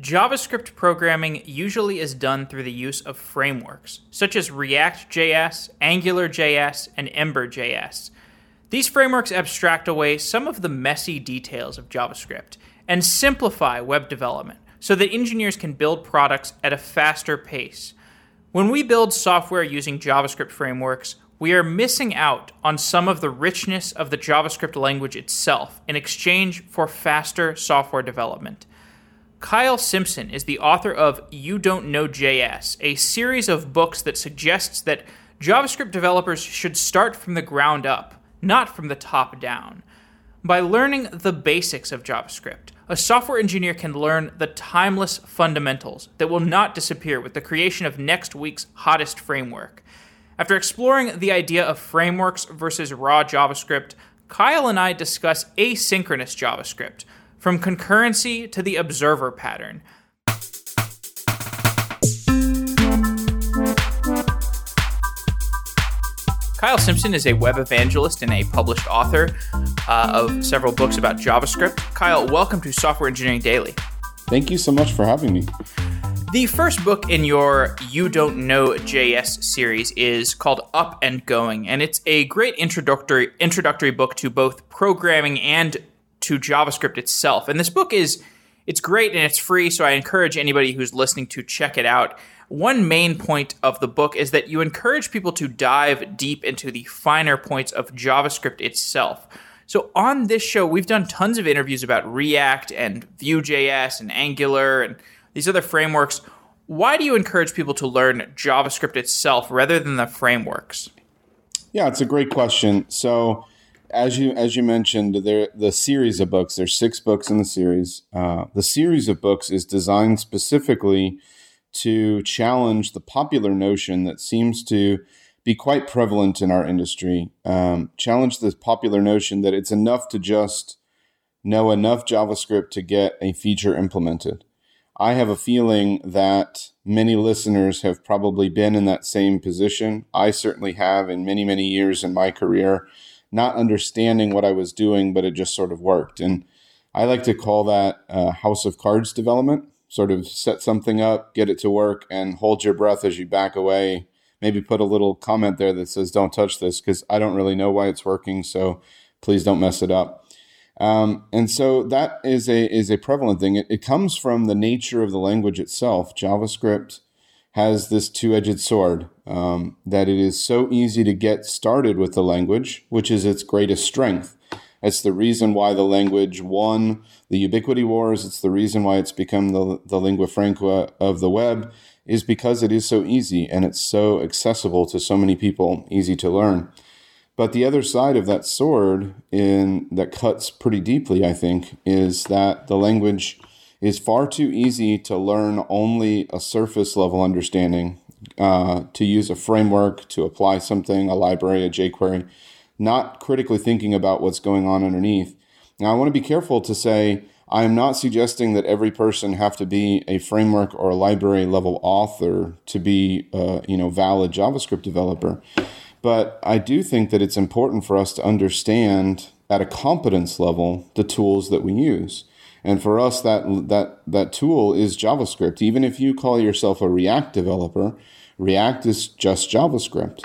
JavaScript programming usually is done through the use of frameworks, such as React.js, AngularJS, and Ember.js. These frameworks abstract away some of the messy details of JavaScript and simplify web development so that engineers can build products at a faster pace. When we build software using JavaScript frameworks, we are missing out on some of the richness of the JavaScript language itself in exchange for faster software development. Kyle Simpson is the author of You Don't Know JS, a series of books that suggests that JavaScript developers should start from the ground up, not from the top down. By learning the basics of JavaScript, a software engineer can learn the timeless fundamentals that will not disappear with the creation of next week's hottest framework. After exploring the idea of frameworks versus raw JavaScript, Kyle and I discuss asynchronous JavaScript from concurrency to the observer pattern. Kyle Simpson is a web evangelist and a published author uh, of several books about JavaScript. Kyle, welcome to Software Engineering Daily. Thank you so much for having me. The first book in your You Don't Know JS series is called Up and Going, and it's a great introductory introductory book to both programming and to JavaScript itself. And this book is it's great and it's free, so I encourage anybody who's listening to check it out. One main point of the book is that you encourage people to dive deep into the finer points of JavaScript itself. So on this show, we've done tons of interviews about React and Vue.js and Angular and these other frameworks. Why do you encourage people to learn JavaScript itself rather than the frameworks? Yeah, it's a great question. So as you as you mentioned, there the series of books. There's six books in the series. Uh, the series of books is designed specifically to challenge the popular notion that seems to be quite prevalent in our industry. Um, challenge the popular notion that it's enough to just know enough JavaScript to get a feature implemented. I have a feeling that many listeners have probably been in that same position. I certainly have in many, many years in my career not understanding what I was doing, but it just sort of worked. And I like to call that uh, house of cards development. Sort of set something up, get it to work, and hold your breath as you back away. Maybe put a little comment there that says, "Don't touch this," because I don't really know why it's working. So please don't mess it up. Um, and so that is a is a prevalent thing. It, it comes from the nature of the language itself. JavaScript has this two edged sword um, that it is so easy to get started with the language, which is its greatest strength. It's the reason why the language won the ubiquity wars. It's the reason why it's become the, the lingua franca of the web, is because it is so easy and it's so accessible to so many people, easy to learn. But the other side of that sword, in that cuts pretty deeply, I think, is that the language is far too easy to learn only a surface level understanding, uh, to use a framework, to apply something, a library, a jQuery, not critically thinking about what's going on underneath. Now, I want to be careful to say I am not suggesting that every person have to be a framework or a library level author to be a you know valid JavaScript developer. But I do think that it's important for us to understand at a competence level the tools that we use. And for us, that that that tool is JavaScript. Even if you call yourself a React developer, React is just JavaScript.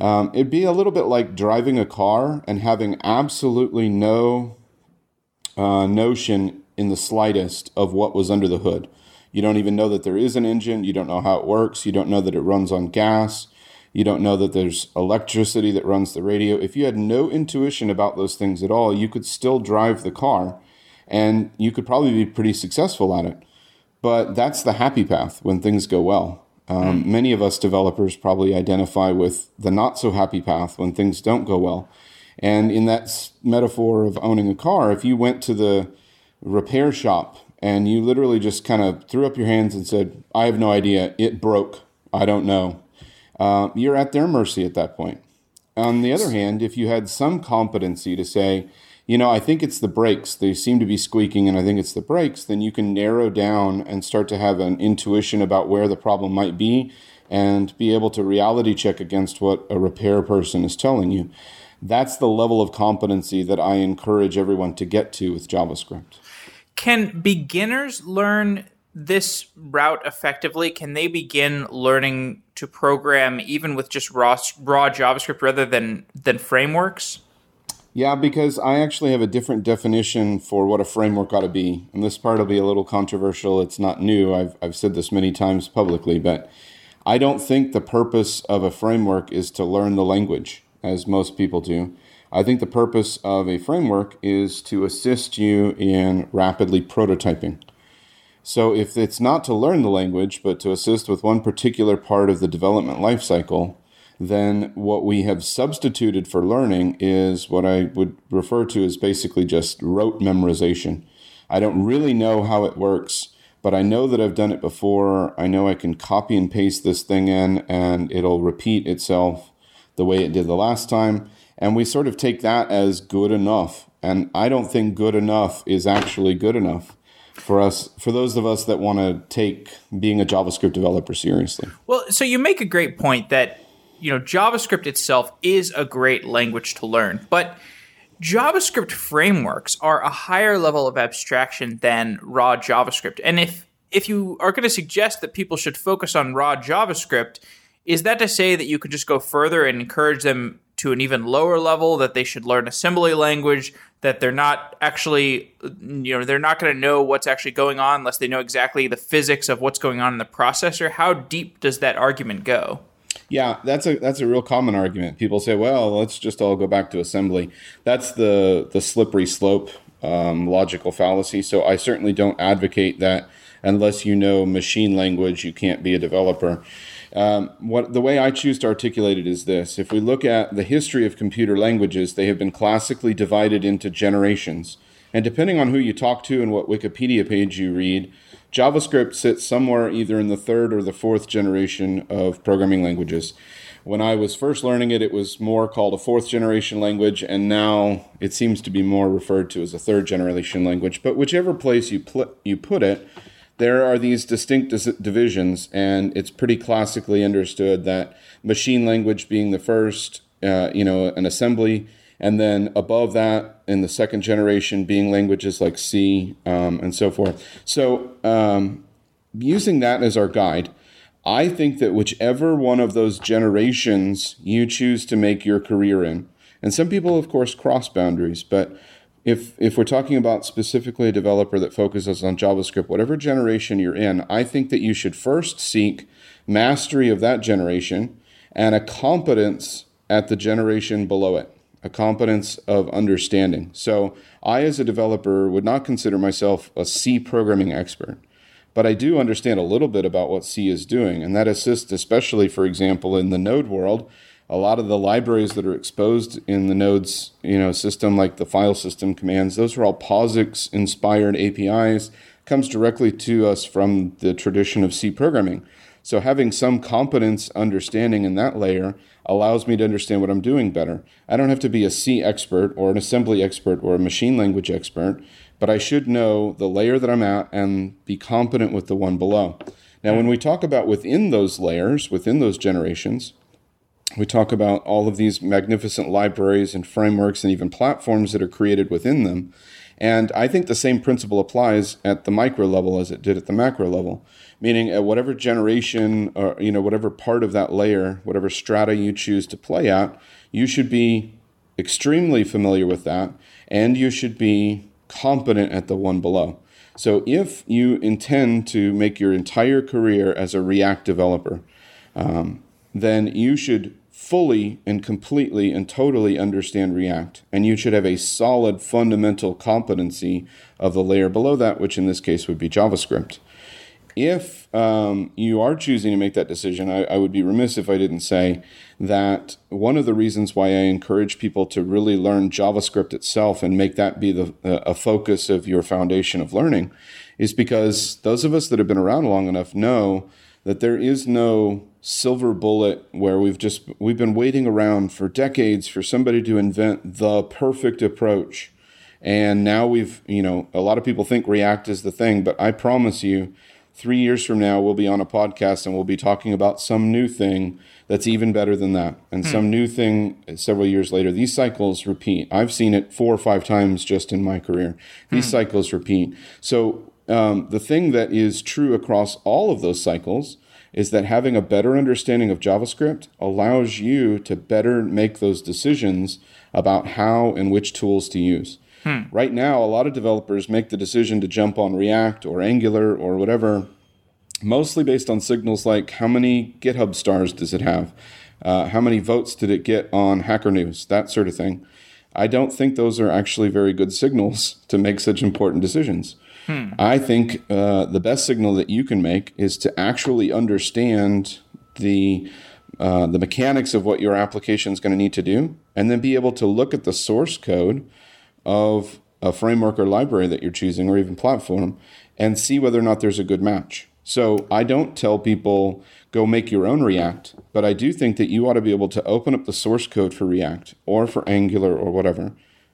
Um, it'd be a little bit like driving a car and having absolutely no uh, notion in the slightest of what was under the hood. You don't even know that there is an engine. You don't know how it works. You don't know that it runs on gas. You don't know that there's electricity that runs the radio. If you had no intuition about those things at all, you could still drive the car and you could probably be pretty successful at it. But that's the happy path when things go well. Um, mm. Many of us developers probably identify with the not so happy path when things don't go well. And in that metaphor of owning a car, if you went to the repair shop and you literally just kind of threw up your hands and said, I have no idea, it broke, I don't know, uh, you're at their mercy at that point. On the other hand, if you had some competency to say, you know, I think it's the brakes. They seem to be squeaking, and I think it's the brakes. Then you can narrow down and start to have an intuition about where the problem might be and be able to reality check against what a repair person is telling you. That's the level of competency that I encourage everyone to get to with JavaScript. Can beginners learn this route effectively, can they begin learning to program even with just raw raw JavaScript rather than than frameworks? Yeah, because I actually have a different definition for what a framework ought to be. And this part will be a little controversial. It's not new. I've, I've said this many times publicly, but I don't think the purpose of a framework is to learn the language, as most people do. I think the purpose of a framework is to assist you in rapidly prototyping. So if it's not to learn the language, but to assist with one particular part of the development lifecycle, then what we have substituted for learning is what I would refer to as basically just rote memorization. I don't really know how it works, but I know that I've done it before. I know I can copy and paste this thing in and it'll repeat itself the way it did the last time. And we sort of take that as good enough. And I don't think good enough is actually good enough for us for those of us that want to take being a JavaScript developer seriously. Well, so you make a great point that you know JavaScript itself is a great language to learn, but JavaScript frameworks are a higher level of abstraction than raw JavaScript. And if if you are going to suggest that people should focus on raw JavaScript, is that to say that you could just go further and encourage them to an even lower level that they should learn assembly language that they're not actually you know they're not going to know what's actually going on unless they know exactly the physics of what's going on in the processor how deep does that argument go yeah that's a that's a real common argument. People say well let's just all go back to assembly. That's the the slippery slope um, logical fallacy. So i certainly don't advocate that unless you know machine language you can't be a developer. Um, what the way I choose to articulate it is this: if we look at the history of computer languages, they have been classically divided into generations, and depending on who you talk to and what Wikipedia page you read, JavaScript sits somewhere either in the third or the fourth generation of programming languages. When I was first learning it, it was more called a fourth generation language, and now it seems to be more referred to as a third generation language. But whichever place you, pl- you put it, there are these distinct dis- divisions, and it's pretty classically understood that machine language being the first, uh, you know, an assembly, and then above that, in the second generation, being languages like C um, and so forth. So, um, using that as our guide, I think that whichever one of those generations you choose to make your career in, and some people, of course, cross boundaries, but if if we're talking about specifically a developer that focuses on JavaScript, whatever generation you're in, I think that you should first seek mastery of that generation and a competence at the generation below it, a competence of understanding. So I, as a developer, would not consider myself a C programming expert, but I do understand a little bit about what C is doing, and that assists, especially, for example, in the Node world a lot of the libraries that are exposed in the nodes you know system like the file system commands those are all posix inspired apis comes directly to us from the tradition of c programming so having some competence understanding in that layer allows me to understand what i'm doing better i don't have to be a c expert or an assembly expert or a machine language expert but i should know the layer that i'm at and be competent with the one below now when we talk about within those layers within those generations we talk about all of these magnificent libraries and frameworks and even platforms that are created within them. And I think the same principle applies at the micro level as it did at the macro level, meaning at whatever generation or you know whatever part of that layer, whatever strata you choose to play at, you should be extremely familiar with that and you should be competent at the one below. So if you intend to make your entire career as a React developer, um, then you should fully and completely and totally understand React. And you should have a solid fundamental competency of the layer below that, which in this case would be JavaScript. If um, you are choosing to make that decision, I, I would be remiss if I didn't say that one of the reasons why I encourage people to really learn JavaScript itself and make that be the, a focus of your foundation of learning is because those of us that have been around long enough know that there is no silver bullet where we've just we've been waiting around for decades for somebody to invent the perfect approach. And now we've you know a lot of people think react is the thing but i promise you 3 years from now we'll be on a podcast and we'll be talking about some new thing that's even better than that. And hmm. some new thing several years later these cycles repeat. I've seen it 4 or 5 times just in my career. These hmm. cycles repeat. So um, the thing that is true across all of those cycles is that having a better understanding of JavaScript allows you to better make those decisions about how and which tools to use. Hmm. Right now, a lot of developers make the decision to jump on React or Angular or whatever, mostly based on signals like how many GitHub stars does it have? Uh, how many votes did it get on Hacker News? That sort of thing. I don't think those are actually very good signals to make such important decisions. Hmm. I think uh, the best signal that you can make is to actually understand the uh, the mechanics of what your application is going to need to do, and then be able to look at the source code of a framework or library that you're choosing, or even platform, and see whether or not there's a good match. So I don't tell people go make your own React, but I do think that you ought to be able to open up the source code for React or for Angular or whatever,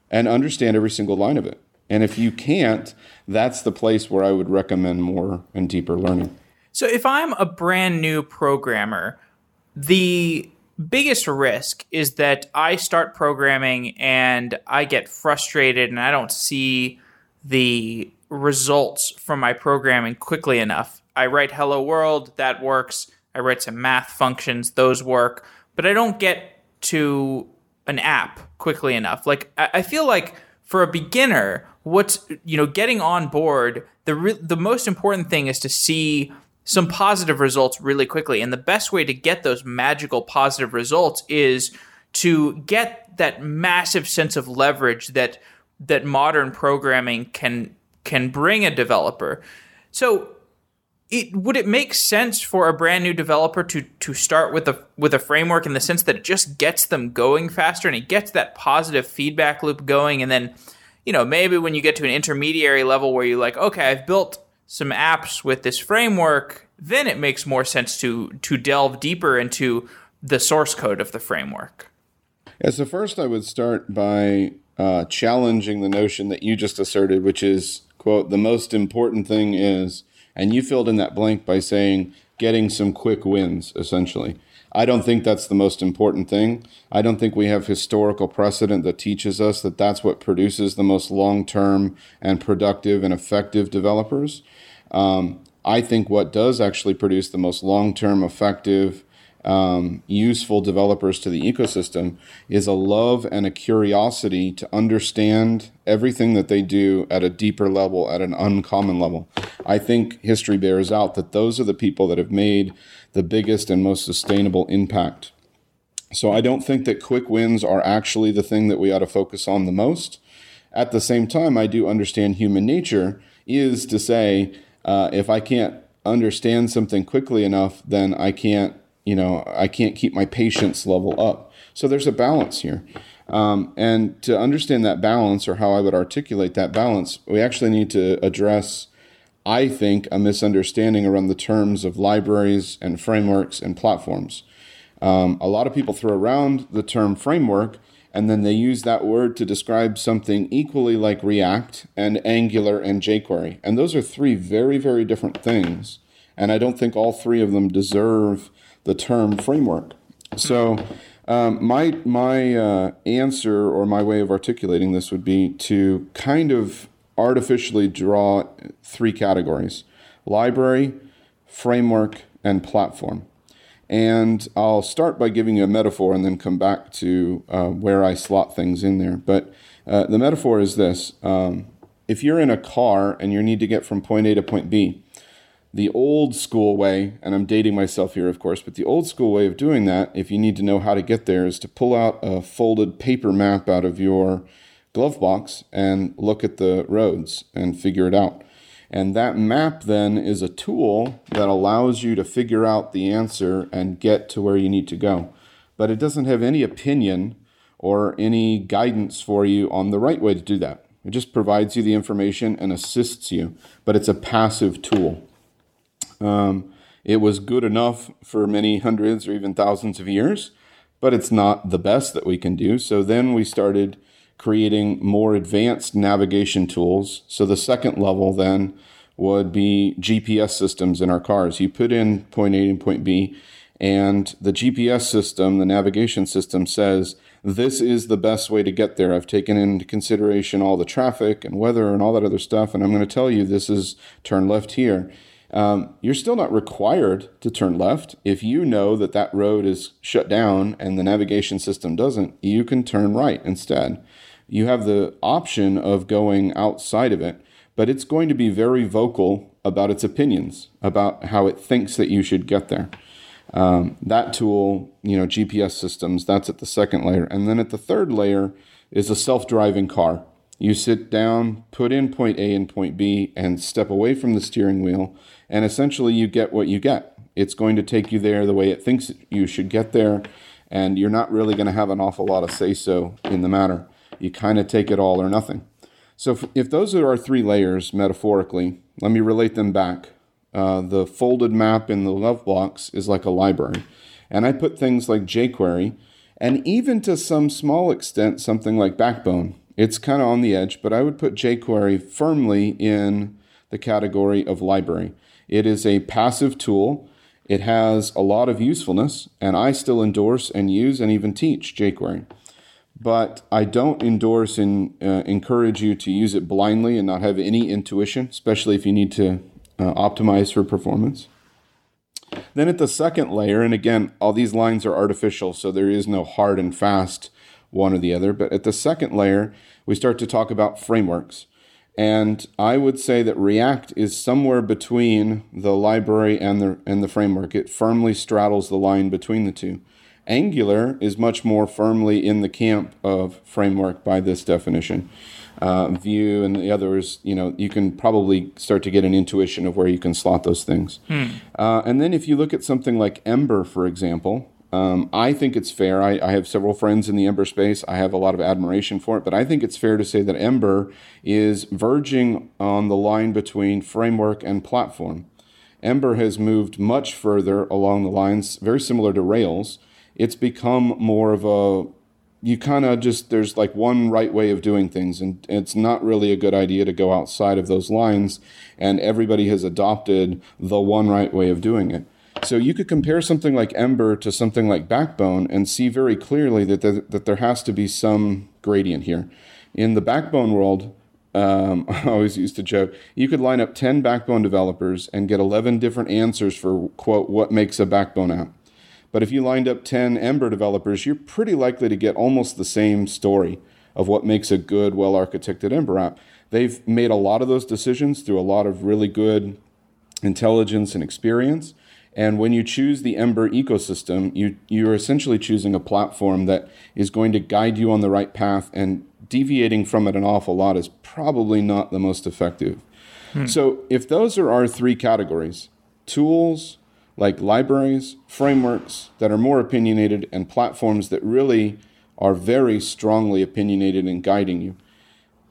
and understand every single line of it. And if you can't, that's the place where I would recommend more and deeper learning. So if I'm a brand new programmer, the biggest risk is that I start programming and I get frustrated and I don't see the results from my programming quickly enough. I write hello world, that works. I write some math functions, those work, but I don't get to an app quickly enough. Like I feel like for a beginner, what's you know getting on board the re- the most important thing is to see some positive results really quickly. And the best way to get those magical positive results is to get that massive sense of leverage that that modern programming can can bring a developer. So it, would it make sense for a brand new developer to to start with a with a framework in the sense that it just gets them going faster and it gets that positive feedback loop going and then you know, maybe when you get to an intermediary level where you're like, okay, I've built some apps with this framework, then it makes more sense to to delve deeper into the source code of the framework. Yeah, so first I would start by uh, challenging the notion that you just asserted, which is, quote, the most important thing is, and you filled in that blank by saying getting some quick wins, essentially. I don't think that's the most important thing. I don't think we have historical precedent that teaches us that that's what produces the most long term and productive and effective developers. Um, I think what does actually produce the most long term, effective, um, useful developers to the ecosystem is a love and a curiosity to understand everything that they do at a deeper level, at an uncommon level. I think history bears out that those are the people that have made the biggest and most sustainable impact. So I don't think that quick wins are actually the thing that we ought to focus on the most. At the same time, I do understand human nature is to say, uh, if I can't understand something quickly enough, then I can't, you know, I can't keep my patience level up. So there's a balance here. Um, and to understand that balance, or how I would articulate that balance, we actually need to address I think, a misunderstanding around the terms of libraries and frameworks and platforms. Um, a lot of people throw around the term framework and then they use that word to describe something equally like React and Angular and jQuery. And those are three very, very different things. And I don't think all three of them deserve the term framework. So, um, my my uh, answer or my way of articulating this would be to kind of artificially draw three categories library, framework, and platform. And I'll start by giving you a metaphor and then come back to uh, where I slot things in there. But uh, the metaphor is this um, if you're in a car and you need to get from point A to point B, the old school way, and I'm dating myself here, of course, but the old school way of doing that, if you need to know how to get there, is to pull out a folded paper map out of your glove box and look at the roads and figure it out. And that map then is a tool that allows you to figure out the answer and get to where you need to go. But it doesn't have any opinion or any guidance for you on the right way to do that. It just provides you the information and assists you, but it's a passive tool. Um, it was good enough for many hundreds or even thousands of years, but it's not the best that we can do. So then we started creating more advanced navigation tools. So the second level then would be GPS systems in our cars. You put in point A and point B, and the GPS system, the navigation system says, this is the best way to get there. I've taken into consideration all the traffic and weather and all that other stuff, and I'm going to tell you this is turn left here. Um, you're still not required to turn left. If you know that that road is shut down and the navigation system doesn't, you can turn right instead. You have the option of going outside of it, but it's going to be very vocal about its opinions, about how it thinks that you should get there. Um, that tool, you know, GPS systems, that's at the second layer. And then at the third layer is a self driving car. You sit down, put in point A and point B, and step away from the steering wheel, and essentially you get what you get. It's going to take you there the way it thinks you should get there, and you're not really going to have an awful lot of say so in the matter. You kind of take it all or nothing. So, if, those are our three layers metaphorically, let me relate them back uh, the folded map in the love blocks is like a library. And I put things like jQuery and even to some small extent something like Backbone. It's kind of on the edge, but I would put jQuery firmly in the category of library. It is a passive tool. It has a lot of usefulness, and I still endorse and use and even teach jQuery. But I don't endorse and uh, encourage you to use it blindly and not have any intuition, especially if you need to uh, optimized for performance. Then at the second layer, and again, all these lines are artificial, so there is no hard and fast one or the other. But at the second layer, we start to talk about frameworks. And I would say that React is somewhere between the library and the, and the framework. It firmly straddles the line between the two. Angular is much more firmly in the camp of framework by this definition uh, Vue and the others, you know, you can probably start to get an intuition of where you can slot those things. Hmm. Uh, and then if you look at something like Ember, for example, um, I think it's fair. I, I, have several friends in the Ember space. I have a lot of admiration for it, but I think it's fair to say that Ember is verging on the line between framework and platform. Ember has moved much further along the lines, very similar to Rails. It's become more of a you kind of just there's like one right way of doing things and it's not really a good idea to go outside of those lines and everybody has adopted the one right way of doing it so you could compare something like ember to something like backbone and see very clearly that there, that there has to be some gradient here in the backbone world um, I always used to joke you could line up 10 backbone developers and get 11 different answers for quote what makes a backbone app but if you lined up 10 Ember developers, you're pretty likely to get almost the same story of what makes a good, well architected Ember app. They've made a lot of those decisions through a lot of really good intelligence and experience. And when you choose the Ember ecosystem, you, you're essentially choosing a platform that is going to guide you on the right path, and deviating from it an awful lot is probably not the most effective. Hmm. So, if those are our three categories tools, like libraries, frameworks that are more opinionated, and platforms that really are very strongly opinionated in guiding you.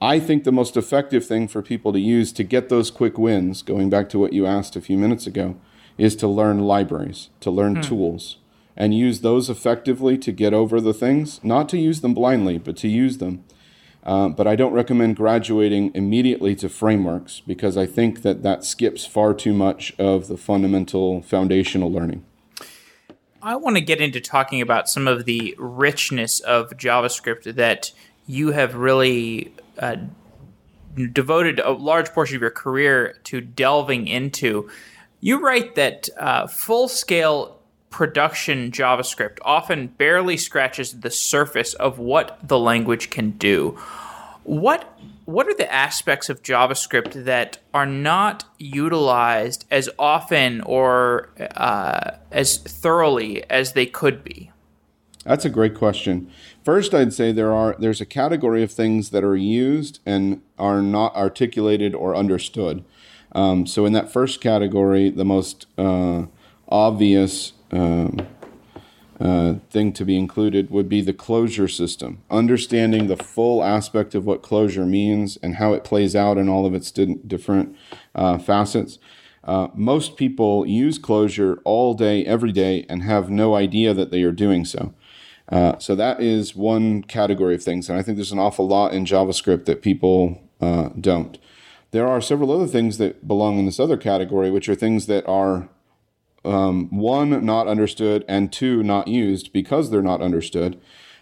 I think the most effective thing for people to use to get those quick wins, going back to what you asked a few minutes ago, is to learn libraries, to learn hmm. tools, and use those effectively to get over the things, not to use them blindly, but to use them uh, but I don't recommend graduating immediately to frameworks because I think that that skips far too much of the fundamental foundational learning. I want to get into talking about some of the richness of JavaScript that you have really uh, devoted a large portion of your career to delving into. You write that uh, full scale production JavaScript often barely scratches the surface of what the language can do. What what are the aspects of JavaScript that are not utilized as often or uh, as thoroughly as they could be? That's a great question. First, I'd say there are there's a category of things that are used and are not articulated or understood. Um, so, in that first category, the most uh, obvious um, uh, thing to be included would be the closure system. Understanding the full aspect of what closure means and how it plays out in all of its di- different uh, facets. Uh, most people use closure all day, every day, and have no idea that they are doing so. Uh, so that is one category of things, and I think there's an awful lot in JavaScript that people uh, don't. There are several other things that belong in this other category, which are things that are um, one, not understood, and two, not used because they're not understood.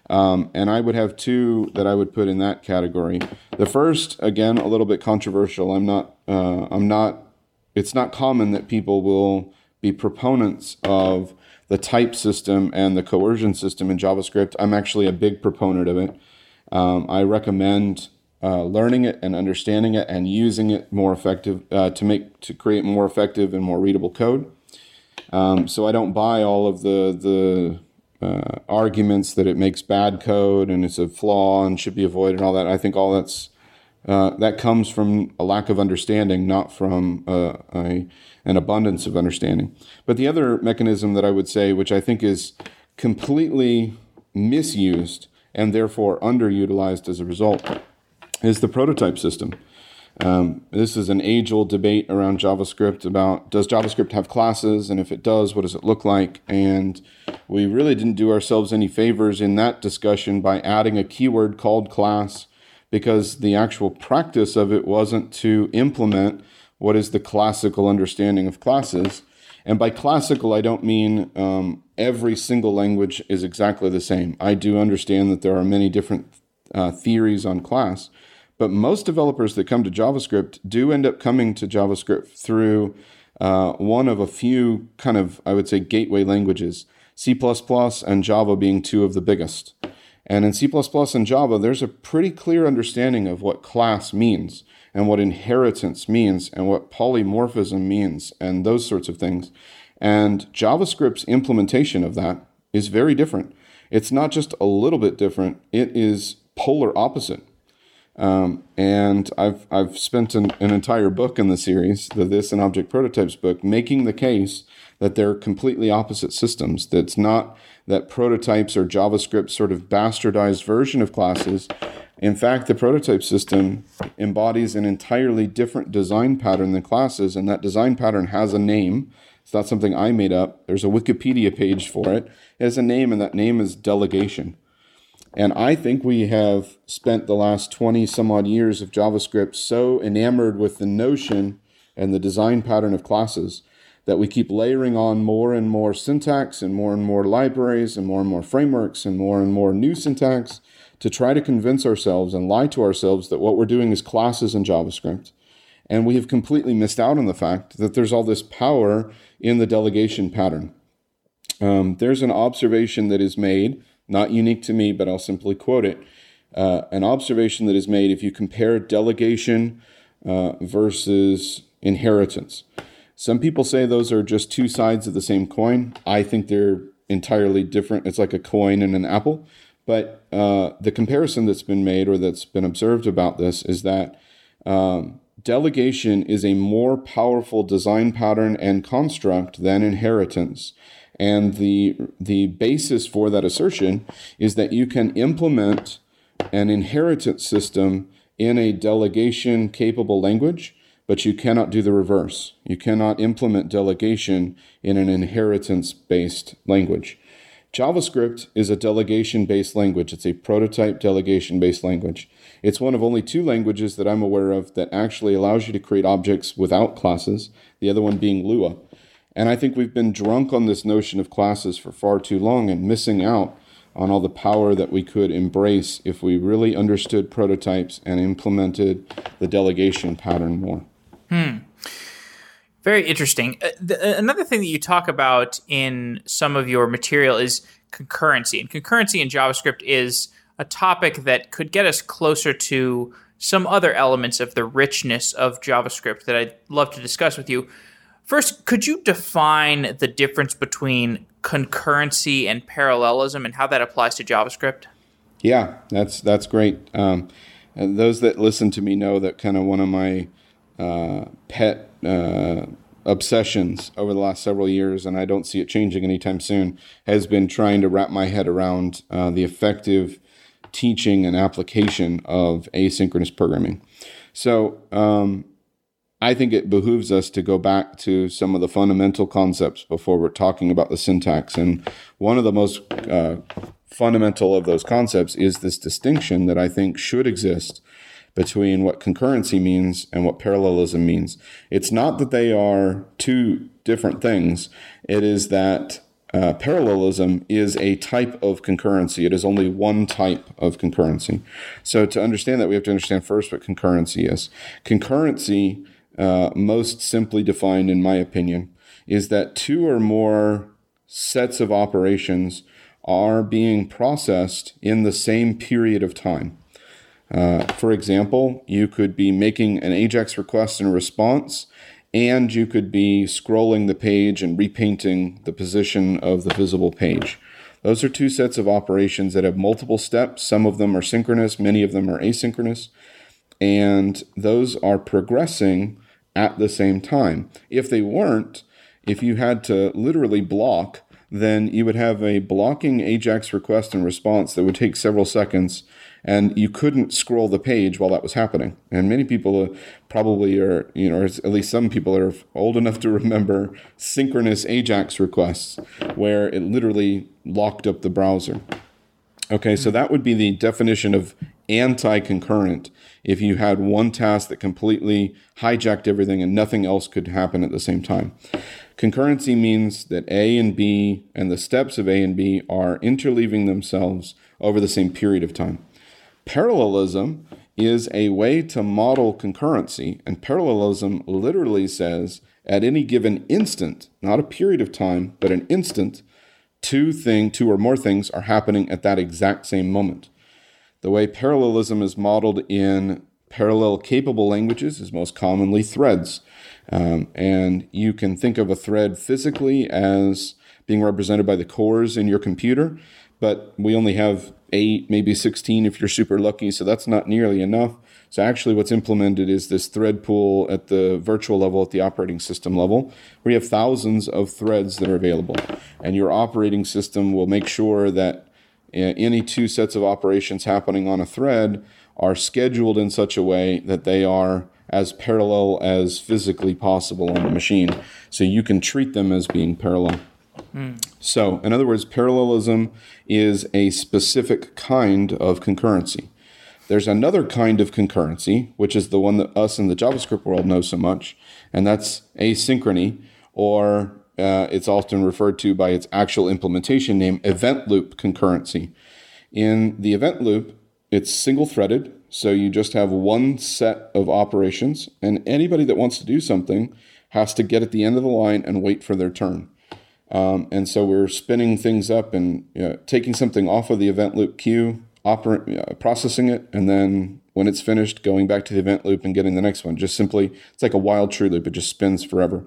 Um, and I would have two that I would put in that category. The first, again, a little bit controversial. I'm not. Uh, I'm not. It's not common that people will be proponents of the type system and the coercion system in JavaScript. I'm actually a big proponent of it. Um, I recommend uh, learning it and understanding it and using it more effective uh, to make to create more effective and more readable code. Um, so I don't buy all of the the uh, arguments that it makes bad code and it's a flaw and should be avoided. And all that I think all that's uh, that comes from a lack of understanding, not from uh, a, an abundance of understanding. But the other mechanism that I would say, which I think is completely misused and therefore underutilized as a result, is the prototype system. Um, this is an age old debate around JavaScript about does JavaScript have classes? And if it does, what does it look like? And we really didn't do ourselves any favors in that discussion by adding a keyword called class because the actual practice of it wasn't to implement what is the classical understanding of classes. And by classical, I don't mean um, every single language is exactly the same. I do understand that there are many different uh, theories on class. But most developers that come to JavaScript do end up coming to JavaScript through uh, one of a few kind of, I would say, gateway languages, C and Java being two of the biggest. And in C and Java, there's a pretty clear understanding of what class means and what inheritance means and what polymorphism means and those sorts of things. And JavaScript's implementation of that is very different. It's not just a little bit different, it is polar opposite. Um, and I've I've spent an, an, entire book in the series, the This and Object Prototypes book, making the case that they're completely opposite systems. That's not that prototypes are JavaScript sort of bastardized version of classes. In fact, the prototype system embodies an entirely different design pattern than classes, and that design pattern has a name. It's not something I made up. There's a Wikipedia page for it. It has a name, and that name is delegation. And I think we have spent the last 20 some odd years of JavaScript so enamored with the notion and the design pattern of classes that we keep layering on more and more syntax and more and more libraries and more and more frameworks and more and more new syntax to try to convince ourselves and lie to ourselves that what we're doing is classes in JavaScript. And we have completely missed out on the fact that there's all this power in the delegation pattern. Um, there's an observation that is made not unique to me, but I'll simply quote it. Uh, an observation that is made if you compare delegation uh, versus inheritance. Some people say those are just two sides of the same coin. I think they're entirely different. It's like a coin and an apple. But uh, the comparison that's been made or that's been observed about this is that um, delegation is a more powerful design pattern and construct than inheritance. And the, the basis for that assertion is that you can implement an inheritance system in a delegation capable language, but you cannot do the reverse. You cannot implement delegation in an inheritance based language. JavaScript is a delegation based language. It's a prototype delegation based language. It's one of only two languages that I'm aware of that actually allows you to create objects without classes, the other one being Lua. And I think we've been drunk on this notion of classes for far too long and missing out on all the power that we could embrace if we really understood prototypes and implemented the delegation pattern more. Hmm. Very interesting. Uh, the, uh, another thing that you talk about in some of your material is concurrency. And concurrency in JavaScript is a topic that could get us closer to some other elements of the richness of JavaScript that I'd love to discuss with you. First, could you define the difference between concurrency and parallelism and how that applies to JavaScript? Yeah, that's that's great. Um, those that listen to me know that kind of one of my uh, pet uh, obsessions over the last several years, and I don't see it changing anytime soon, has been trying to wrap my head around uh, the effective teaching and application of asynchronous programming. So, um, I think it behooves us to go back to some of the fundamental concepts before we're talking about the syntax. And one of the most uh, fundamental of those concepts is this distinction that I think should exist between what concurrency means and what parallelism means. It's not that they are two different things, it is that Uh, parallelism is a type of concurrency. It is only one type of concurrency. So, to understand that, we have to understand first what concurrency is. Concurrency, uh, most simply defined, in my opinion, is that two or more sets of operations are being processed in the same period of time. Uh, for example, you could be making an AJAX request and response, and you could be scrolling the page and repainting the position of the visible page. Those are two sets of operations that have multiple steps. Some of them are synchronous, many of them are asynchronous, and those are progressing at the same time. If they weren't, if you had to literally block, then you would have a blocking AJAX request and response that would take several seconds and you couldn't scroll the page while that was happening. And many people uh, probably are, you know, or at least some people are old enough to remember synchronous AJAX requests where it literally locked up the browser. Okay, so mm. that would be the definition of anti concurrent if you had one task that completely hijacked everything and nothing else could happen at the same time. Concurrency means that A and B and the steps of A and B are interleaving themselves over the same period of time. Parallelism is a way to model concurrency, and parallelism literally says at any given instant, not a period of time, but an instant, two thing, two or more things are happening at that exact same moment. The way parallelism is modeled in parallel capable languages is most commonly threads. Um, and you can think of a thread physically as being represented by the cores in your computer, but we only have eight, maybe 16 if you're super lucky. So that's not nearly enough. So actually, what's implemented is this thread pool at the virtual level, at the operating system level, where you have thousands of threads that are available. And your operating system will make sure that uh, any two sets of operations happening on a thread are scheduled in such a way that they are as parallel as physically possible on the machine. So you can treat them as being parallel. So, in other words, parallelism is a specific kind of concurrency. There's another kind of concurrency, which is the one that us in the JavaScript world know so much, and that's asynchrony, or uh, it's often referred to by its actual implementation name, event loop concurrency. In the event loop, it's single threaded, so you just have one set of operations, and anybody that wants to do something has to get at the end of the line and wait for their turn. Um, and so we're spinning things up and you know, taking something off of the event loop queue, oper- uh, processing it, and then when it's finished, going back to the event loop and getting the next one. Just simply, it's like a while true loop, it just spins forever.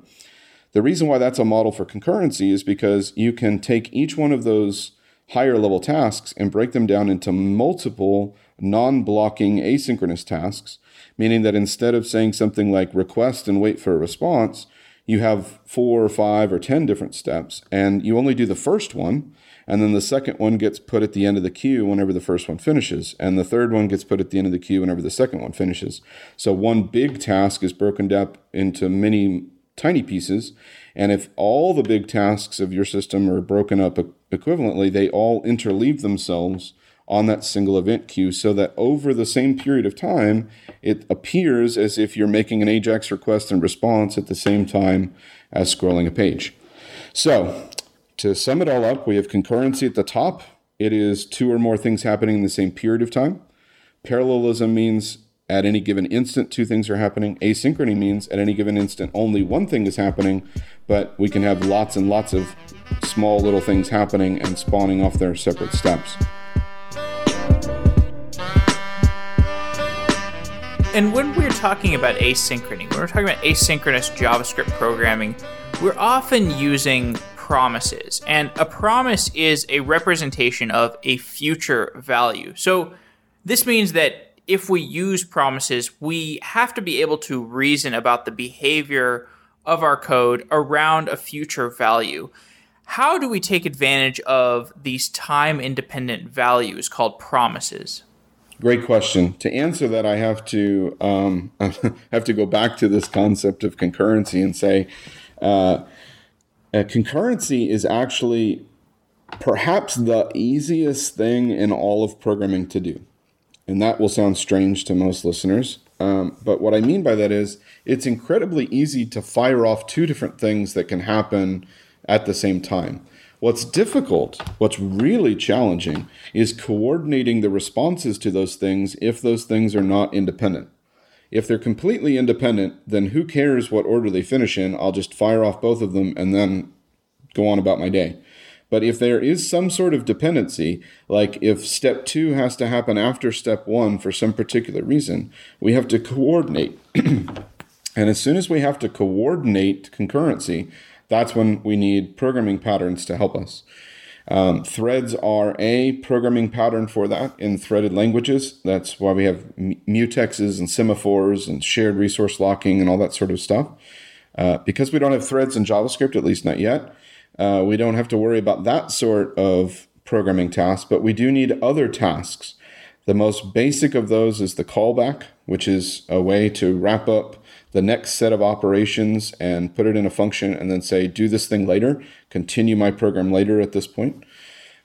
The reason why that's a model for concurrency is because you can take each one of those higher level tasks and break them down into multiple non blocking asynchronous tasks, meaning that instead of saying something like request and wait for a response, you have four or five or 10 different steps, and you only do the first one, and then the second one gets put at the end of the queue whenever the first one finishes, and the third one gets put at the end of the queue whenever the second one finishes. So one big task is broken up into many tiny pieces, and if all the big tasks of your system are broken up equivalently, they all interleave themselves on that single event queue so that over the same period of time, it appears as if you're making an AJAX request and response at the same time as scrolling a page. So, to sum it all up, we have concurrency at the top. It is two or more things happening in the same period of time. Parallelism means at any given instant, two things are happening. Asynchrony means at any given instant, only one thing is happening, but we can have lots and lots of small little things happening and spawning off their separate steps. And when we're talking about asynchrony, when we're talking about asynchronous JavaScript programming, we're often using promises. And a promise is a representation of a future value. So this means that if we use promises, we have to be able to reason about the behavior of our code around a future value. How do we take advantage of these time independent values called promises? Great question. To answer that, I have to um, have to go back to this concept of concurrency and say, uh, concurrency is actually perhaps the easiest thing in all of programming to do, and that will sound strange to most listeners. Um, but what I mean by that is, it's incredibly easy to fire off two different things that can happen at the same time. What's difficult, what's really challenging, is coordinating the responses to those things if those things are not independent. If they're completely independent, then who cares what order they finish in? I'll just fire off both of them and then go on about my day. But if there is some sort of dependency, like if step two has to happen after step one for some particular reason, we have to coordinate. and as soon as we have to coordinate concurrency, that's when we need programming patterns to help us. Um, threads are a programming pattern for that in threaded languages. That's why we have mutexes and semaphores and shared resource locking and all that sort of stuff. Uh, because we don't have threads in JavaScript, at least not yet, uh, we don't have to worry about that sort of programming task, but we do need other tasks. The most basic of those is the callback, which is a way to wrap up the next set of operations and put it in a function and then say, do this thing later, continue my program later at this point.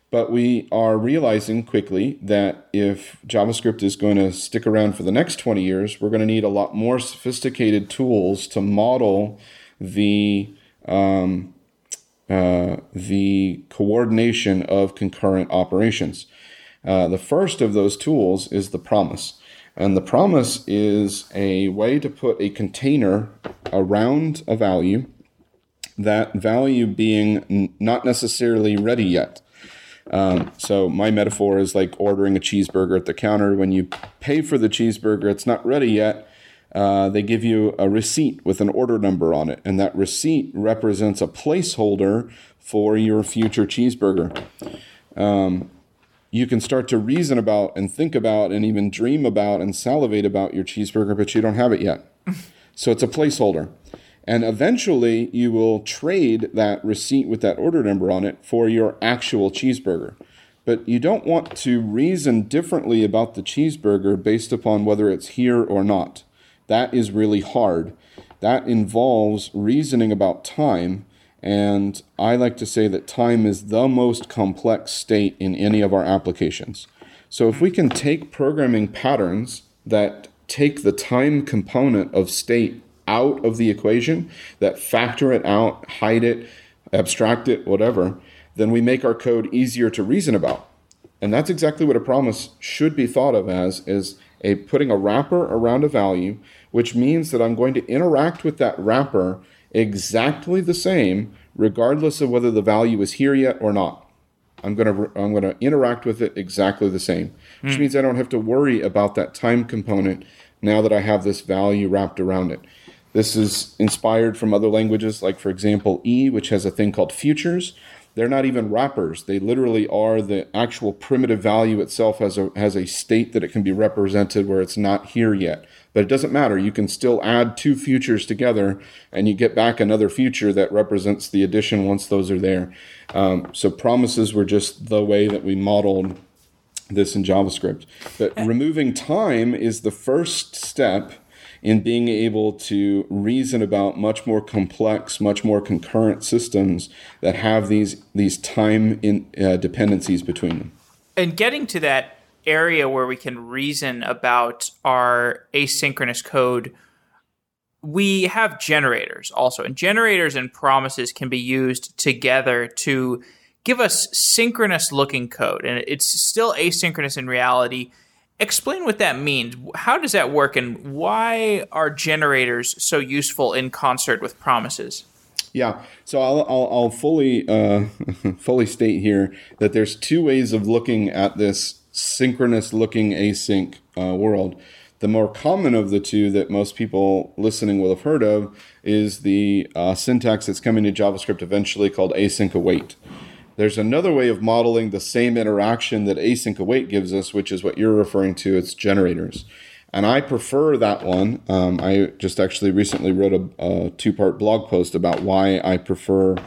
But we are realizing quickly that if JavaScript is going to stick around for the next 20 years, we're going to need a lot more sophisticated tools to model the um, uh, the coordination of concurrent operations. Uh, the first of those tools is the promise. And the promise is a way to put a container around a value, that value being n- not necessarily ready yet. Um, so my metaphor is like ordering a cheeseburger at the counter. When you pay for the cheeseburger, it's not ready yet, uh, they give you a receipt with an order number on it, and that receipt represents a placeholder for your future cheeseburger. Um, you can start to reason about and think about and even dream about and salivate about your cheeseburger, but you don't have it yet. so it's a placeholder. And eventually, you will trade that receipt with that order number on it for your actual cheeseburger. But you don't want to reason differently about the cheeseburger based upon whether it's here or not. That is really hard. That involves reasoning about time. And I like to say that time is the most complex state in any of our applications. So if we can take programming patterns that take the time component of state out of the equation, that factor it out, hide it, abstract it, whatever, then we make our code easier to reason about. And that's exactly what a promise should be thought of as is a putting a wrapper around a value which means that I'm going to interact with that wrapper exactly the same, regardless of whether the value is here yet or not. I'm going to I'm going to interact with it exactly the same, which mm. means I don't have to worry about that time component now that I have this value wrapped around it. This is inspired from other languages, like for example E, which has a thing called futures. They're not even wrappers. They literally are the actual primitive value itself has a has a state that it can be represented where it's not here yet. But it doesn't matter. You can still add two futures together and you get back another future that represents the addition once those are there. Um, so promises were just the way that we modeled this in JavaScript. But removing time is the first step in being able to reason about much more complex, much more concurrent systems that have these these time in, uh, dependencies between them. And getting to that area where we can reason about our asynchronous code, we have generators also. And generators and promises can be used together to give us synchronous looking code. And it's still asynchronous in reality. Explain what that means. How does that work, and why are generators so useful in concert with promises? Yeah, so I'll, I'll, I'll fully uh, fully state here that there's two ways of looking at this synchronous looking async uh, world. The more common of the two that most people listening will have heard of is the uh, syntax that's coming to JavaScript eventually called async await. There's another way of modeling the same interaction that async await gives us, which is what you're referring to. It's generators. And I prefer that one. Um, I just actually recently wrote a, a two part blog post about why I prefer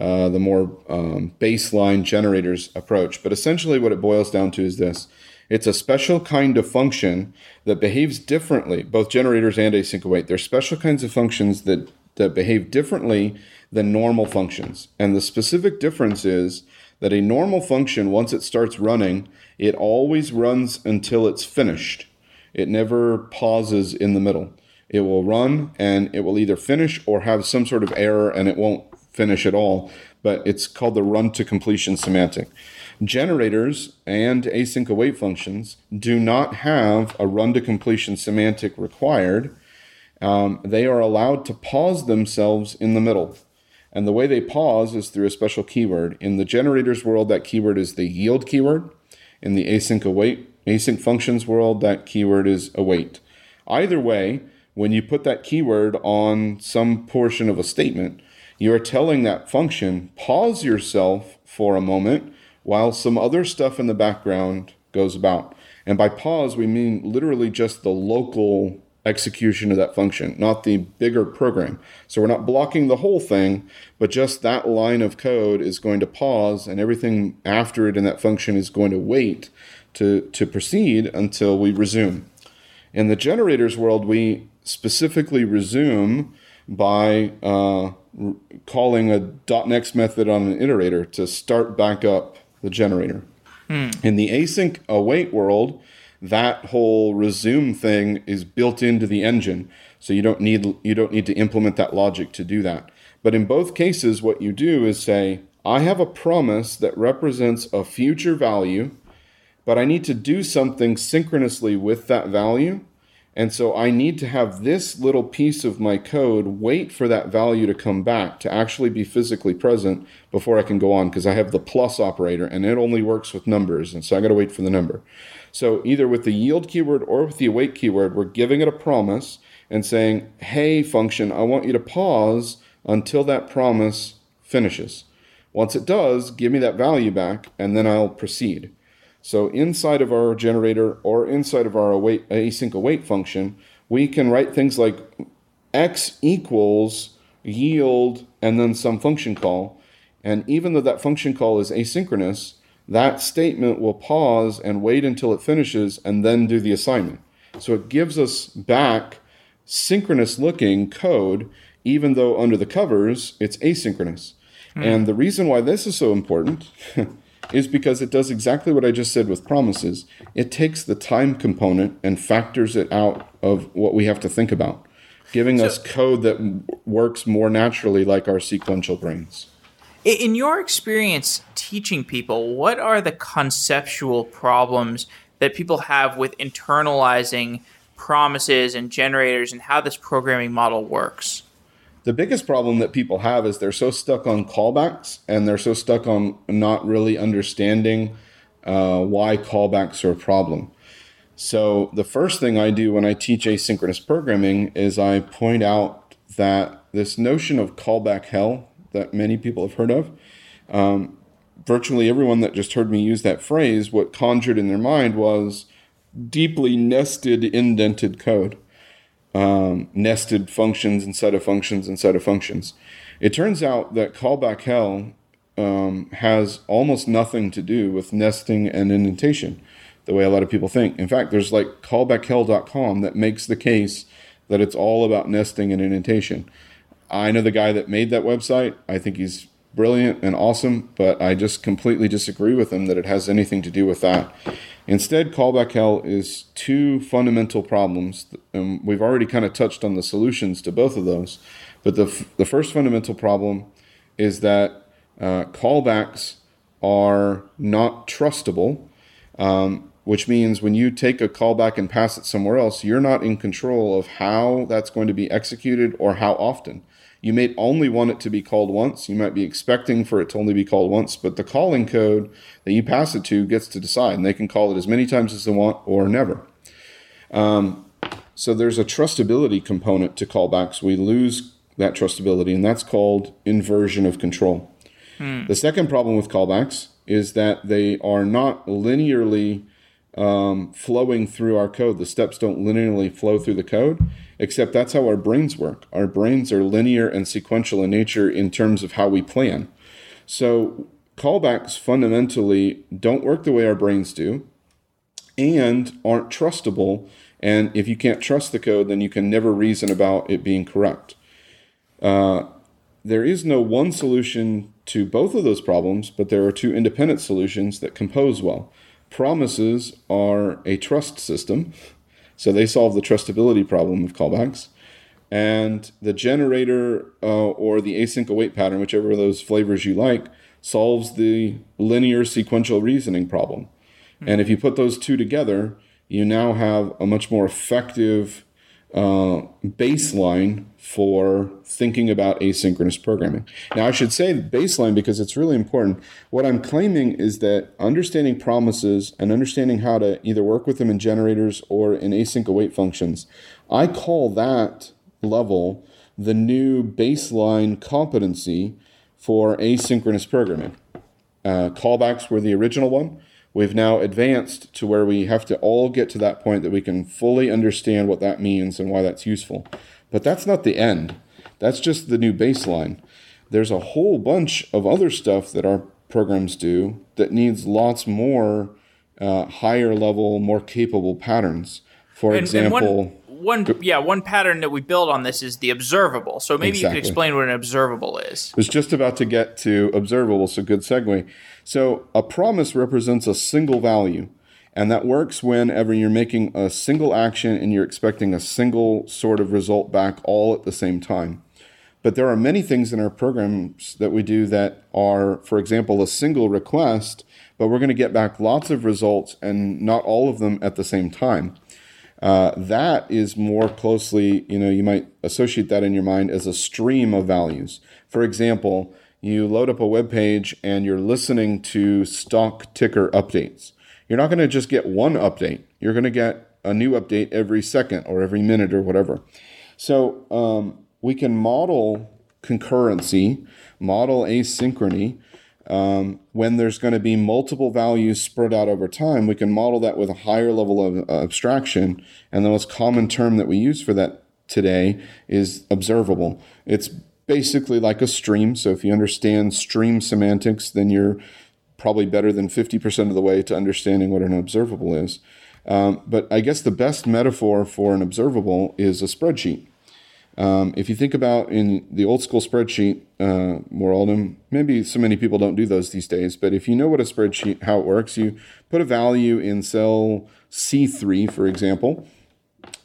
uh, the more um, baseline generators approach. But essentially, what it boils down to is this it's a special kind of function that behaves differently, both generators and async await. They're special kinds of functions that, that behave differently than normal functions. And the specific difference is that a normal function, once it starts running, it always runs until it's finished. It never pauses in the middle. It will run and it will either finish or have some sort of error and it won't finish at all, but it's called the run to completion semantic. Generators and async await functions do not have a run to completion semantic required. Um, they are allowed to pause themselves in the middle. And the way they pause is through a special keyword. In the generators world, that keyword is the yield keyword. In the async await async functions world, that keyword is await. Either way, when you put that keyword on some portion of a statement, you are telling that function, pause yourself for a moment while some other stuff in the background goes about. And by pause, we mean literally just the local execution of that function, not the bigger program. So we're not blocking the whole thing, but just that line of code is going to pause and everything after it in that function is going to wait to, to proceed until we resume. In the generators world, we specifically resume by uh, calling a .next method on an iterator to start back up the generator. Hmm. In the async await world, that whole resume thing is built into the engine, so you don't need you don't need to implement that logic to do that. But in both cases, what you do is say, I have a promise that represents a future value, but I need to do something synchronously with that value and so I need to have this little piece of my code wait for that value to come back to actually be physically present before I can go on because I have the plus operator and it only works with numbers. And so I got to wait for the number. So either with the yield keyword or with the await keyword, we're giving it a promise and saying, hey, function, I want you to pause until that promise finishes. Once it does, give me that value back and then I'll proceed. So inside of our generator or inside of our await, async await function, we can write things like x equals yield and then some function call. And even though that function call is asynchronous, that statement will pause and wait until it finishes and then do the assignment. So it gives us back synchronous looking code, even though under the covers it's asynchronous. Mm. And the reason why this is so important is because it does exactly what I just said with promises. It takes the time component and factors it out of what we have to think about, giving so, us code that works more naturally like our sequential brains. In your experience teaching people, what are the conceptual problems that people have with internalizing promises and generators and how this programming model works? The biggest problem that people have is they're so stuck on callbacks and they're so stuck on not really understanding uh, why callbacks are a problem. So, the first thing I do when I teach asynchronous programming is I point out that this notion of callback hell that many people have heard of, um, virtually everyone that just heard me use that phrase, what conjured in their mind was deeply nested, indented code um, nested functions inside of functions inside of functions. It turns out that callback hell um, has almost nothing to do with nesting and indentation, the way a lot of people think. In fact, there's like callbackhell.com that makes the case that it's all about nesting and indentation. I know the guy that made that website. I think he's brilliant and awesome, but I just completely disagree with him that it has anything to do with that. Instead, callback hell is two fundamental problems, and we've already kind of touched on the solutions to both of those. But the, f- the first fundamental problem is that uh, callbacks are not trustable, um, which means when you take a callback and pass it somewhere else, you're not in control of how that's going to be executed or how often. You may only want it to be called once. You might be expecting for it to only be called once, but the calling code that you pass it to gets to decide, and they can call it as many times as they want or never. Um, so there's a trustability component to callbacks. We lose that trustability, and that's called inversion of control. Hmm. The second problem with callbacks is that they are not linearly um, flowing through our code. The steps don't linearly flow through the code, except that's how our brains work. Our brains are linear and sequential in nature in terms of how we plan. So callbacks fundamentally don't work the way our brains do and aren't trustable. And if you can't trust the code, then you can never reason about it being correct. Uh, there is no one solution to both of those problems, but there are two independent solutions that compose well. Promises are a trust system, so they solve the trustability problem of callbacks. and the generator uh, or the async await pattern, whichever of those flavors you like, solves the linear sequential reasoning problem. Mm-hmm. And if you put those two together, you now have a much more effective uh, baseline for thinking about asynchronous programming. Now, I should say baseline because it's really important. What I'm claiming is that understanding promises and understanding how to either work with them in generators or in async await functions, I call that level the new baseline competency for asynchronous programming. Uh, callbacks were the original one. We've now advanced to where we have to all get to that point that we can fully understand what that means and why that's useful. But that's not the end. That's just the new baseline. There's a whole bunch of other stuff that our programs do that needs lots more uh, higher level, more capable patterns. For and, example, and one, one, yeah, one pattern that we build on this is the observable. So maybe exactly. you could explain what an observable is. I was just about to get to observable, so good segue. So a promise represents a single value. And that works whenever you're making a single action and you're expecting a single sort of result back all at the same time. But there are many things in our programs that we do that are, for example, a single request, but we're going to get back lots of results and not all of them at the same time. Uh, that is more closely, you know, you might associate that in your mind as a stream of values. For example, you load up a web page and you're listening to stock ticker updates. You're not going to just get one update. You're going to get a new update every second or every minute or whatever. So um, we can model concurrency, model asynchrony. Um, when there's going to be multiple values spread out over time, we can model that with a higher level of uh, abstraction. And the most common term that we use for that today is observable. It's basically like a stream. So if you understand stream semantics, then you're probably better than 50% of the way to understanding what an observable is. Um, but I guess the best metaphor for an observable is a spreadsheet. Um, if you think about in the old school spreadsheet, uh, more Oldham, maybe so many people don't do those these days, but if you know what a spreadsheet, how it works, you put a value in cell C3, for example,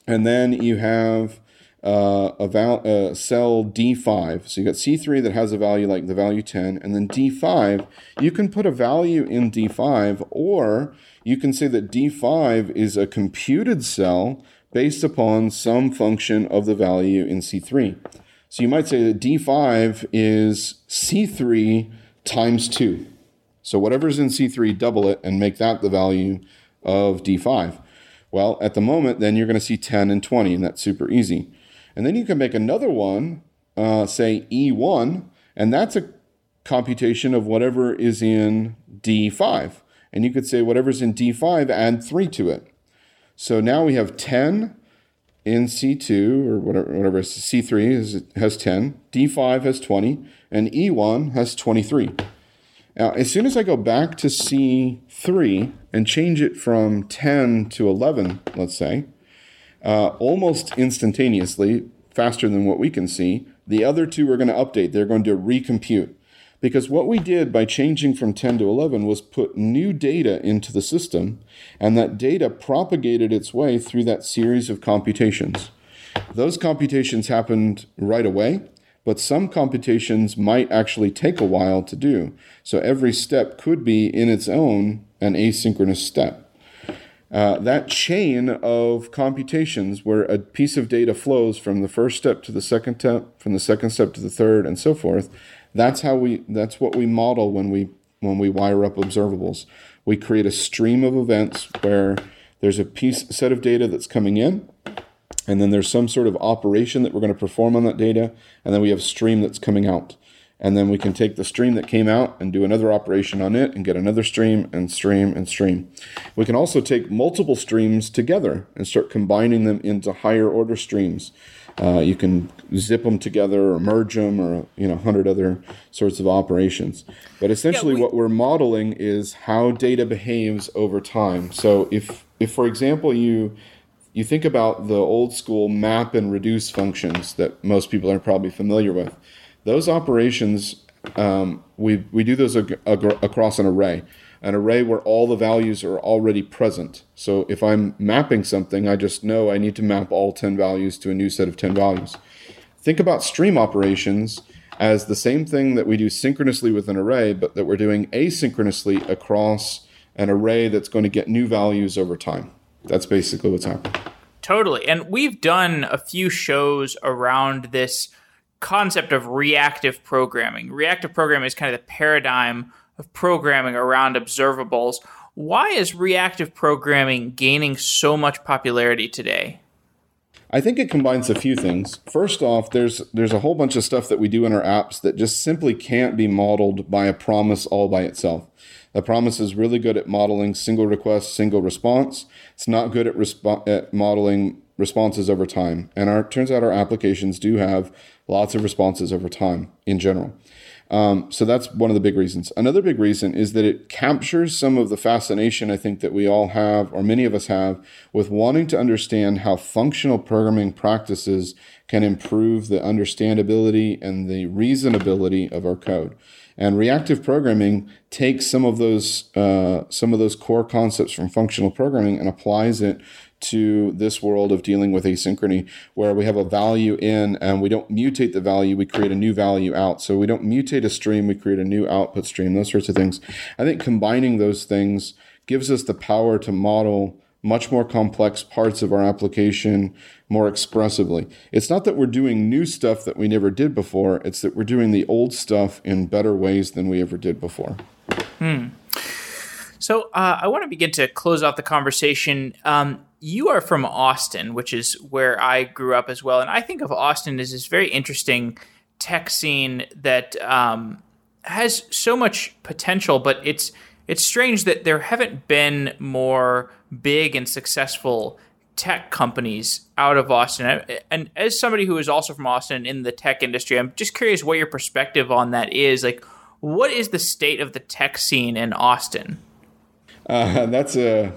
and then you have uh, a val- uh, cell D5. So you got C3 that has a value like the value 10, and then D5, you can put a value in D5, or you can say that D5 is a computed cell based upon some function of the value in C3. So you might say that D5 is C3 times 2. So whatever's in C3, double it and make that the value of D5. Well, at the moment, then you're going to see 10 and 20, and that's super easy. And then you can make another one, uh, say E1, and that's a computation of whatever is in D5. And you could say whatever's in D5, add 3 to it. So now we have 10 in C2 or whatever, whatever C3 is, has 10, D5 has 20, and E1 has 23. Now, as soon as I go back to C3 and change it from 10 to 11, let's say, uh, almost instantaneously, faster than what we can see. The other two are going to update. They're going to recompute. Because what we did by changing from 10 to 11 was put new data into the system, and that data propagated its way through that series of computations. Those computations happened right away, but some computations might actually take a while to do. So every step could be in its own an asynchronous step. Uh, that chain of computations where a piece of data flows from the first step to the second step, from the second step to the third, and so forth. That's how we. That's what we model when we when we wire up observables. We create a stream of events where there's a piece set of data that's coming in, and then there's some sort of operation that we're going to perform on that data, and then we have stream that's coming out and then we can take the stream that came out and do another operation on it and get another stream and stream and stream. We can also take multiple streams together and start combining them into higher order streams. Uh, you can zip them together or merge them or you know hundred other sorts of operations. But essentially, yeah, we- what we're modeling is how data behaves over time. So if if for example you you think about the old school map and reduce functions that most people are probably familiar with those operations, um, we, we do those ag- ag- across an array, an array where all the values are already present. So if I'm mapping something, I just know I need to map all 10 values to a new set of 10 values. think about stream operations as the same thing that we do synchronously with an array, but that we're doing asynchronously across an array that's going to get new values over time. That's basically what's happening. Totally. And we've done a few shows around this concept of reactive programming. Reactive programming is kind of the paradigm of programming around observables. Why is reactive programming gaining so much popularity today? I think it combines a few things. First off, there's there's a whole bunch of stuff that we do in our apps that just simply can't be modeled by a promise all by itself. A promise is really good at modeling single request, single response. It's not good at, resp- at modeling responses over time. And our turns out our applications do have lots of responses over time in general. Um, so that's one of the big reasons. Another big reason is that it captures some of the fascination I think that we all have, or many of us have, with wanting to understand how functional programming practices can improve the understandability and the reasonability of our code. And reactive programming takes some of those uh, some of those core concepts from functional programming and applies it to this world of dealing with asynchrony where we have a value in and we don't mutate the value we create a new value out so we don't mutate a stream we create a new output stream those sorts of things i think combining those things gives us the power to model much more complex parts of our application more expressively. It's not that we're doing new stuff that we never did before, it's that we're doing the old stuff in better ways than we ever did before. Hmm. So uh, I want to begin to close off the conversation. Um, you are from Austin, which is where I grew up as well, and I think of Austin as this very interesting tech scene that um, has so much potential, but it's it's strange that there haven't been more big and successful tech companies out of Austin. And as somebody who is also from Austin in the tech industry, I'm just curious what your perspective on that is. Like, what is the state of the tech scene in Austin? Uh, that's a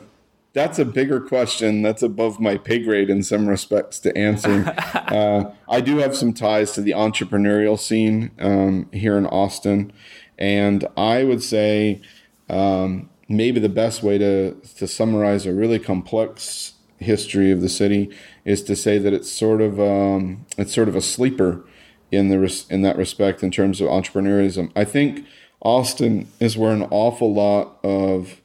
that's a bigger question. That's above my pay grade in some respects to answer. uh, I do have some ties to the entrepreneurial scene um, here in Austin, and I would say um, maybe the best way to to summarize a really complex history of the city is to say that it's sort of um, it's sort of a sleeper in the res- in that respect in terms of entrepreneurialism. I think Austin is where an awful lot of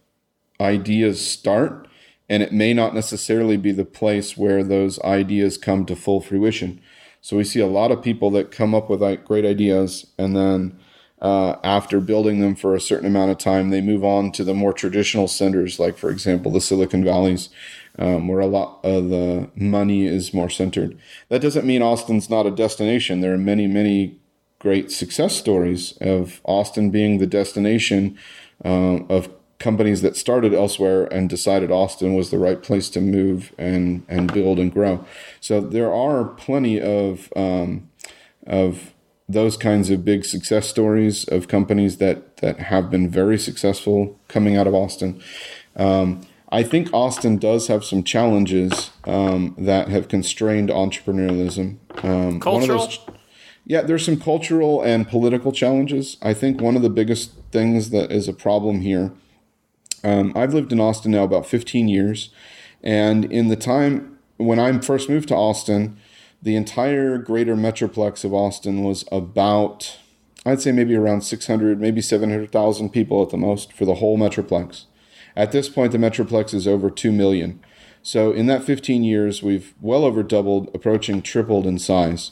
ideas start and it may not necessarily be the place where those ideas come to full fruition. So we see a lot of people that come up with like great ideas, and then uh, after building them for a certain amount of time, they move on to the more traditional centers, like for example the Silicon Valleys, um, where a lot of the money is more centered. That doesn't mean Austin's not a destination. There are many, many great success stories of Austin being the destination uh, of companies that started elsewhere and decided Austin was the right place to move and and build and grow. So there are plenty of um, of those kinds of big success stories of companies that that have been very successful coming out of Austin. Um, I think Austin does have some challenges um, that have constrained entrepreneurialism. Um, Cultural. Those, yeah, there's some cultural and political challenges. I think one of the biggest things that is a problem here um, I've lived in Austin now about 15 years. And in the time when I first moved to Austin, the entire greater metroplex of Austin was about, I'd say maybe around 600, maybe 700,000 people at the most for the whole metroplex. At this point, the metroplex is over 2 million. So in that 15 years, we've well over doubled, approaching tripled in size.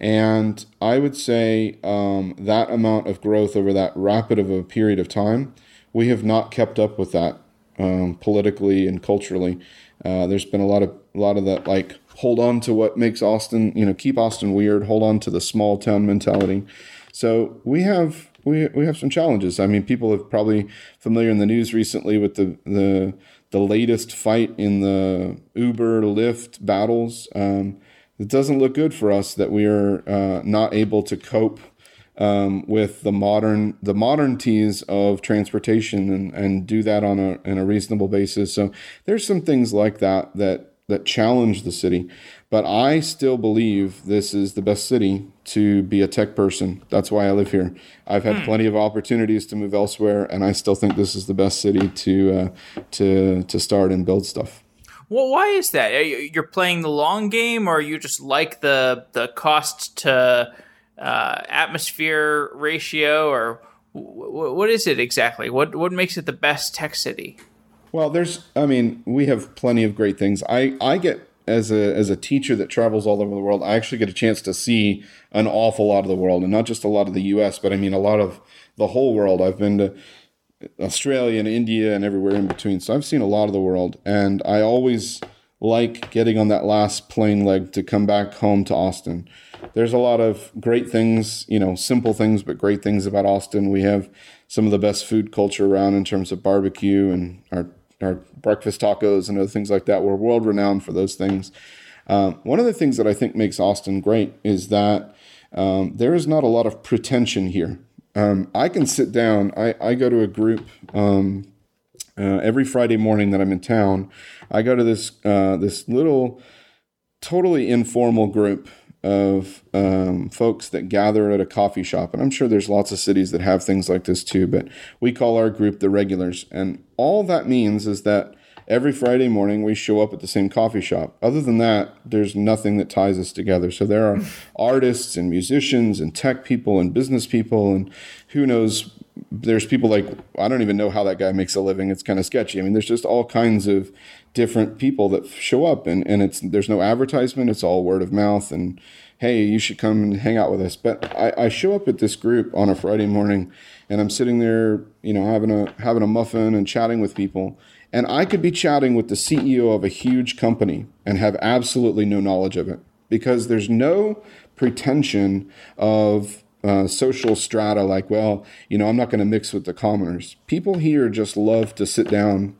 And I would say um, that amount of growth over that rapid of a period of time we have not kept up with that um, politically and culturally. Uh, there's been a lot of a lot of that like hold on to what makes Austin, you know, keep Austin weird, hold on to the small town mentality. So we have we we have some challenges. I mean, people have probably familiar in the news recently with the the the latest fight in the Uber Lyft battles. Um, it doesn't look good for us that we are uh, not able to cope um, with the modern the modernities of transportation and, and do that on a, on a reasonable basis. So there's some things like that that that challenge the city. But I still believe this is the best city to be a tech person. That's why I live here. I've had hmm. plenty of opportunities to move elsewhere, and I still think this is the best city to uh, to to start and build stuff. Well, why is that? You're playing the long game, or you just like the the cost to uh, atmosphere ratio, or w- what is it exactly? What what makes it the best tech city? Well, there's, I mean, we have plenty of great things. I I get as a as a teacher that travels all over the world, I actually get a chance to see an awful lot of the world, and not just a lot of the U.S., but I mean a lot of the whole world. I've been to Australia and India and everywhere in between, so I've seen a lot of the world, and I always like getting on that last plane leg to come back home to Austin. There's a lot of great things, you know, simple things, but great things about Austin. We have some of the best food culture around in terms of barbecue and our our breakfast tacos and other things like that. We're world renowned for those things. Um, one of the things that I think makes Austin great is that um, there is not a lot of pretension here. Um, I can sit down. I, I go to a group um, uh, every Friday morning that I'm in town. I go to this uh, this little, totally informal group of um, folks that gather at a coffee shop. And I'm sure there's lots of cities that have things like this too, but we call our group the regulars. And all that means is that every Friday morning we show up at the same coffee shop. Other than that, there's nothing that ties us together. So there are artists and musicians and tech people and business people and who knows there's people like I don't even know how that guy makes a living. It's kind of sketchy. I mean, there's just all kinds of different people that show up, and and it's there's no advertisement. It's all word of mouth, and hey, you should come and hang out with us. But I, I show up at this group on a Friday morning, and I'm sitting there, you know, having a having a muffin and chatting with people, and I could be chatting with the CEO of a huge company and have absolutely no knowledge of it because there's no pretension of uh, social strata like, well, you know, I'm not going to mix with the commoners. People here just love to sit down,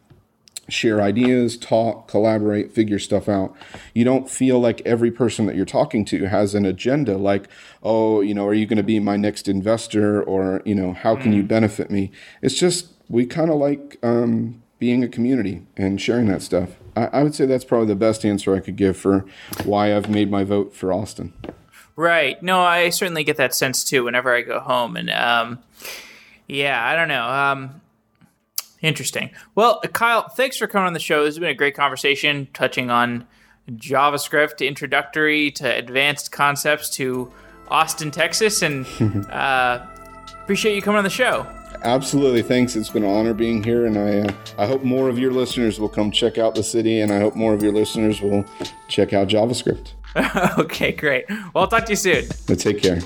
share ideas, talk, collaborate, figure stuff out. You don't feel like every person that you're talking to has an agenda like, oh, you know, are you going to be my next investor or, you know, how can you mm. benefit me? It's just, we kind of like um, being a community and sharing that stuff. I, I would say that's probably the best answer I could give for why I've made my vote for Austin. Right. No, I certainly get that sense too whenever I go home. And um, yeah, I don't know. Um, interesting. Well, Kyle, thanks for coming on the show. This has been a great conversation touching on JavaScript, introductory to advanced concepts to Austin, Texas. And uh, appreciate you coming on the show. Absolutely. Thanks. It's been an honor being here. And I, uh, I hope more of your listeners will come check out the city. And I hope more of your listeners will check out JavaScript. okay, great. Well, I'll talk to you soon. Take care.